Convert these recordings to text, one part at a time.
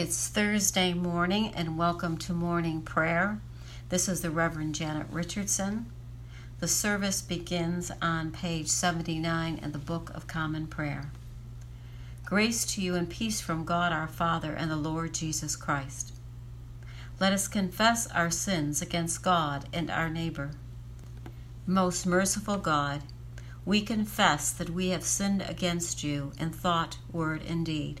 It's Thursday morning, and welcome to morning prayer. This is the Reverend Janet Richardson. The service begins on page 79 in the Book of Common Prayer. Grace to you and peace from God our Father and the Lord Jesus Christ. Let us confess our sins against God and our neighbor. Most merciful God, we confess that we have sinned against you in thought, word, and deed,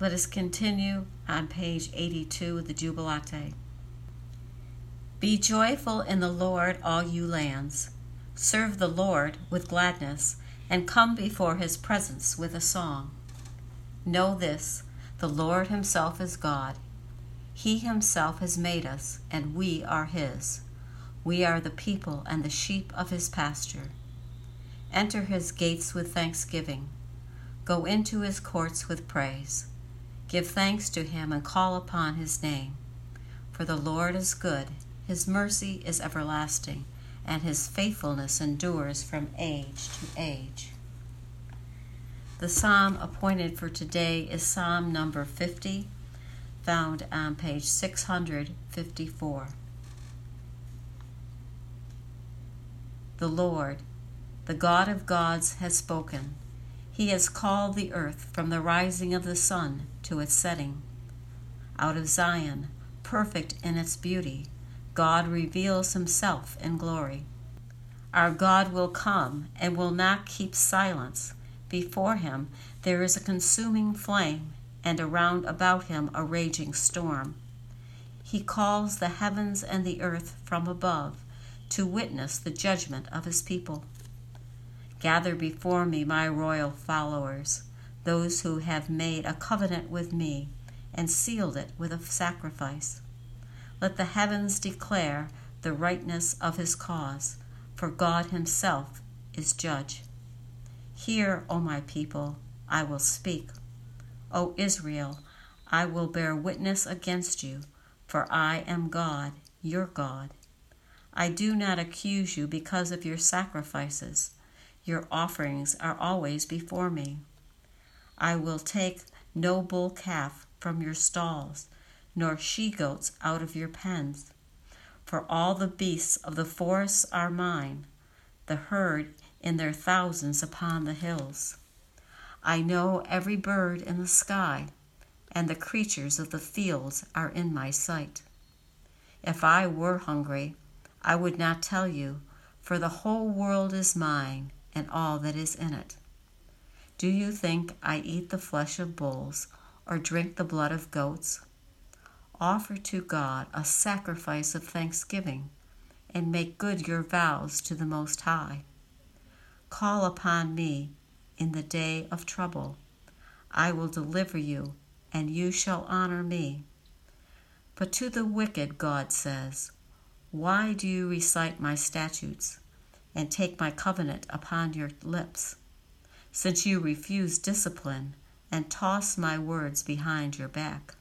Let us continue on page 82 of the Jubilate. Be joyful in the Lord, all you lands. Serve the Lord with gladness, and come before his presence with a song. Know this the Lord himself is God. He himself has made us, and we are his. We are the people and the sheep of his pasture. Enter his gates with thanksgiving. Go into his courts with praise. Give thanks to him and call upon his name. For the Lord is good, his mercy is everlasting, and his faithfulness endures from age to age. The psalm appointed for today is Psalm number 50, found on page 654. The Lord, the God of gods, has spoken. He has called the earth from the rising of the sun to its setting. Out of Zion, perfect in its beauty, God reveals himself in glory. Our God will come and will not keep silence. Before him there is a consuming flame, and around about him a raging storm. He calls the heavens and the earth from above to witness the judgment of his people. Gather before me my royal followers, those who have made a covenant with me and sealed it with a sacrifice. Let the heavens declare the rightness of his cause, for God himself is judge. Hear, O my people, I will speak. O Israel, I will bear witness against you, for I am God, your God. I do not accuse you because of your sacrifices your offerings are always before me. I will take no bull calf from your stalls, nor she goats out of your pens. For all the beasts of the forests are mine, the herd in their thousands upon the hills. I know every bird in the sky, and the creatures of the fields are in my sight. If I were hungry, I would not tell you, for the whole world is mine and all that is in it. Do you think I eat the flesh of bulls or drink the blood of goats? Offer to God a sacrifice of thanksgiving and make good your vows to the Most High. Call upon me in the day of trouble. I will deliver you, and you shall honor me. But to the wicked, God says, Why do you recite my statutes? and take my covenant upon your lips, since you refuse discipline and toss my words behind your back.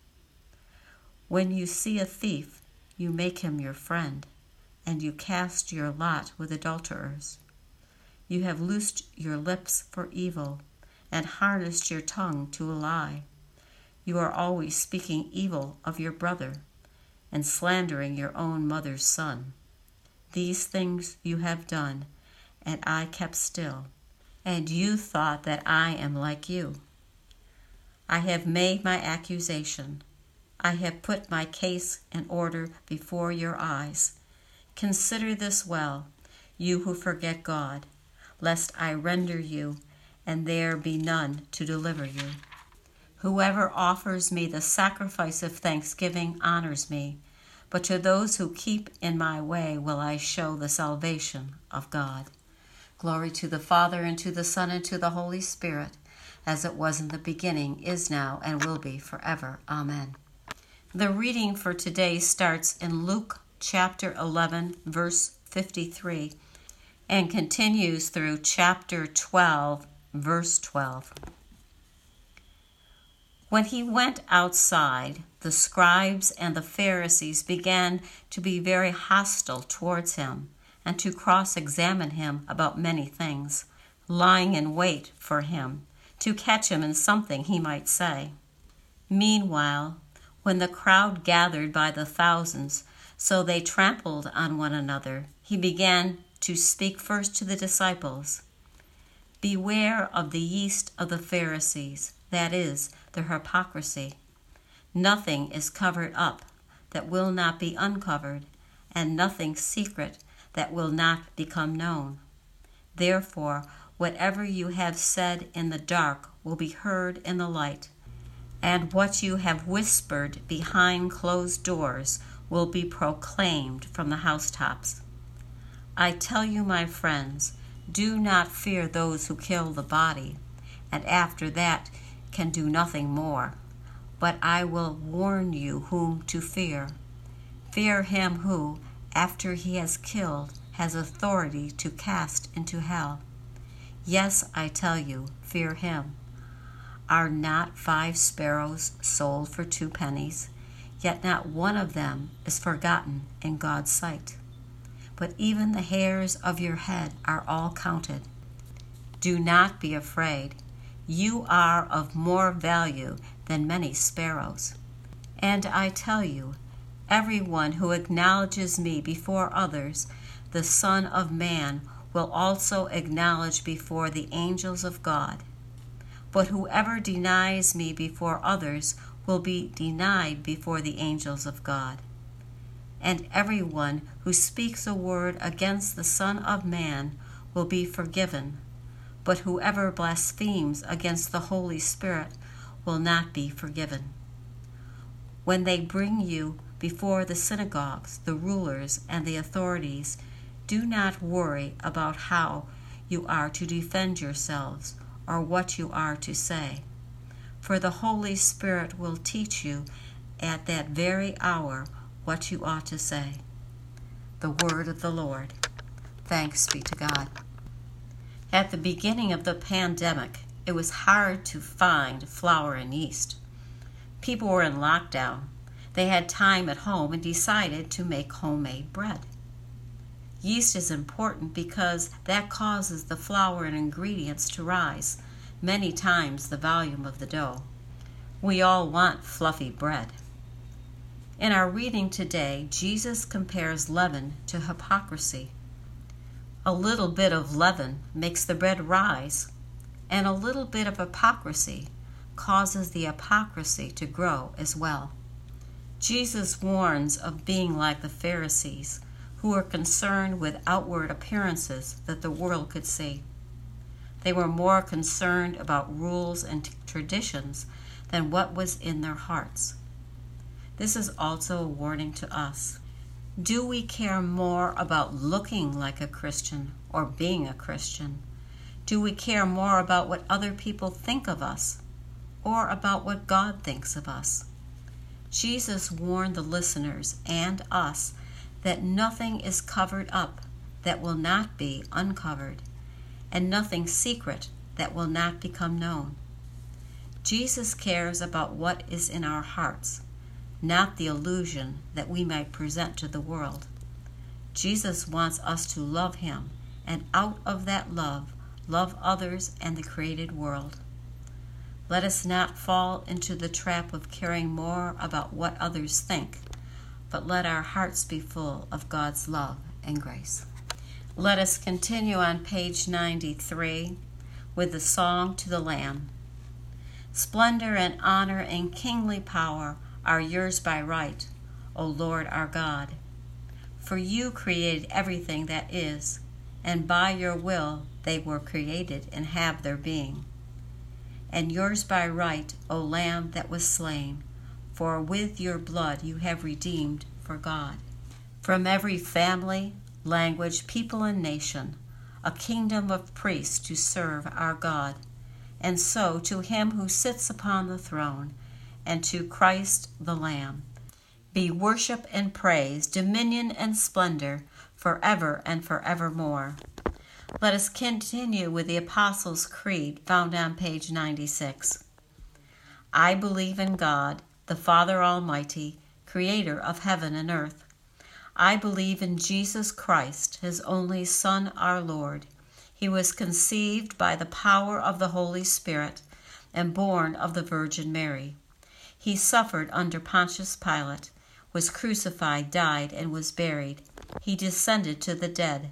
When you see a thief, you make him your friend, and you cast your lot with adulterers. You have loosed your lips for evil, and harnessed your tongue to a lie. You are always speaking evil of your brother, and slandering your own mother's son. These things you have done, and I kept still, and you thought that I am like you. I have made my accusation. I have put my case in order before your eyes. Consider this well. you who forget God, lest I render you, and there be none to deliver you. Whoever offers me the sacrifice of thanksgiving honors me, but to those who keep in my way will I show the salvation of God. Glory to the Father, and to the Son, and to the Holy Spirit, as it was in the beginning, is now, and will be forever. Amen. The reading for today starts in Luke chapter 11, verse 53 and continues through chapter 12, verse 12. When he went outside, the scribes and the Pharisees began to be very hostile towards him and to cross examine him about many things, lying in wait for him to catch him in something he might say. Meanwhile, when the crowd gathered by the thousands, so they trampled on one another, he began to speak first to the disciples Beware of the yeast of the Pharisees, that is, their hypocrisy. Nothing is covered up that will not be uncovered, and nothing secret that will not become known. Therefore, whatever you have said in the dark will be heard in the light, and what you have whispered behind closed doors will be proclaimed from the housetops. I tell you, my friends, do not fear those who kill the body, and after that can do nothing more. But I will warn you whom to fear. Fear him who, after he has killed, has authority to cast into hell. Yes, I tell you, fear him. Are not five sparrows sold for two pennies? Yet not one of them is forgotten in God's sight but even the hairs of your head are all counted. Do not be afraid. You are of more value than many sparrows. And I tell you, everyone who acknowledges me before others, the Son of Man will also acknowledge before the angels of God. But whoever denies me before others will be denied before the angels of God and everyone who speaks a word against the Son of Man will be forgiven, but whoever blasphemes against the Holy Spirit will not be forgiven. When they bring you before the synagogues, the rulers, and the authorities, do not worry about how you are to defend yourselves or what you are to say. For the Holy Spirit will teach you at that very hour what you ought to say. The word of the Lord. Thanks be to God. At the beginning of the pandemic, it was hard to find flour and yeast. People were in lockdown. They had time at home and decided to make homemade bread. Yeast is important because that causes the flour and ingredients to rise, many times the volume of the dough. We all want fluffy bread. In our reading today, Jesus compares leaven to hypocrisy. A little bit of leaven makes the bread rise, and a little bit of hypocrisy causes the hypocrisy to grow as well. Jesus warns of being like the Pharisees, who were concerned with outward appearances that the world could see. They were more concerned about rules and traditions than what was in their hearts. This is also a warning to us. Do we care more about looking like a Christian or being a Christian? Do we care more about what other people think of us or about what God thinks of us? Jesus warned the listeners and us that nothing is covered up that will not be uncovered, and nothing secret that will not become known. Jesus cares about what is in our hearts not the illusion that we might present to the world. Jesus wants us to love Him, and out of that love, love others and the created world. Let us not fall into the trap of caring more about what others think, but let our hearts be full of God's love and grace. Let us continue on page 93 with the Song to the Lamb. Splendor and honor and kingly power are yours by right, O Lord our God. For you created everything that is, and by your will they were created and have their being. And yours by right, O Lamb that was slain, for with your blood you have redeemed for God. From every family, language, people, and nation, a kingdom of priests to serve our God. And so to him who sits upon the throne, and to Christ the Lamb, be worship and praise, dominion and splendor, forever and forevermore. Let us continue with the Apostles' Creed found on page 96. I believe in God, the Father Almighty, creator of heaven and earth. I believe in Jesus Christ, his only Son, our Lord. He was conceived by the power of the Holy Spirit and born of the Virgin Mary. He suffered under Pontius Pilate, was crucified, died, and was buried. He descended to the dead.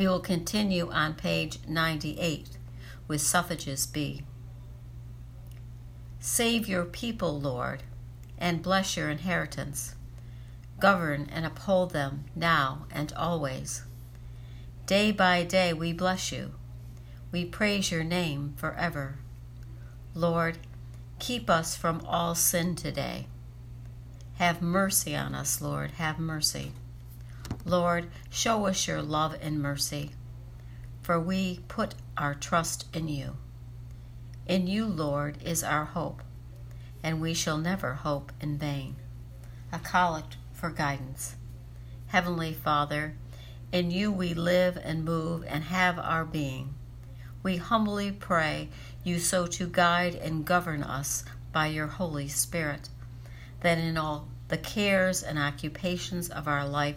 We will continue on page 98 with suffrages B. Save your people, Lord, and bless your inheritance. Govern and uphold them now and always. Day by day we bless you. We praise your name forever. Lord, keep us from all sin today. Have mercy on us, Lord, have mercy. Lord, show us your love and mercy, for we put our trust in you. In you, Lord, is our hope, and we shall never hope in vain. A collect for guidance. Heavenly Father, in you we live and move and have our being. We humbly pray you so to guide and govern us by your Holy Spirit, that in all the cares and occupations of our life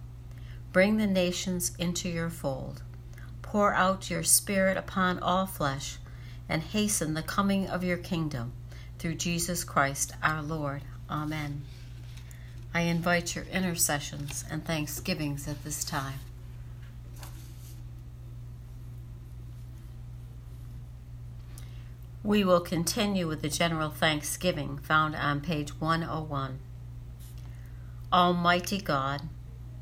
Bring the nations into your fold. Pour out your Spirit upon all flesh, and hasten the coming of your kingdom through Jesus Christ our Lord. Amen. I invite your intercessions and thanksgivings at this time. We will continue with the general thanksgiving found on page 101. Almighty God,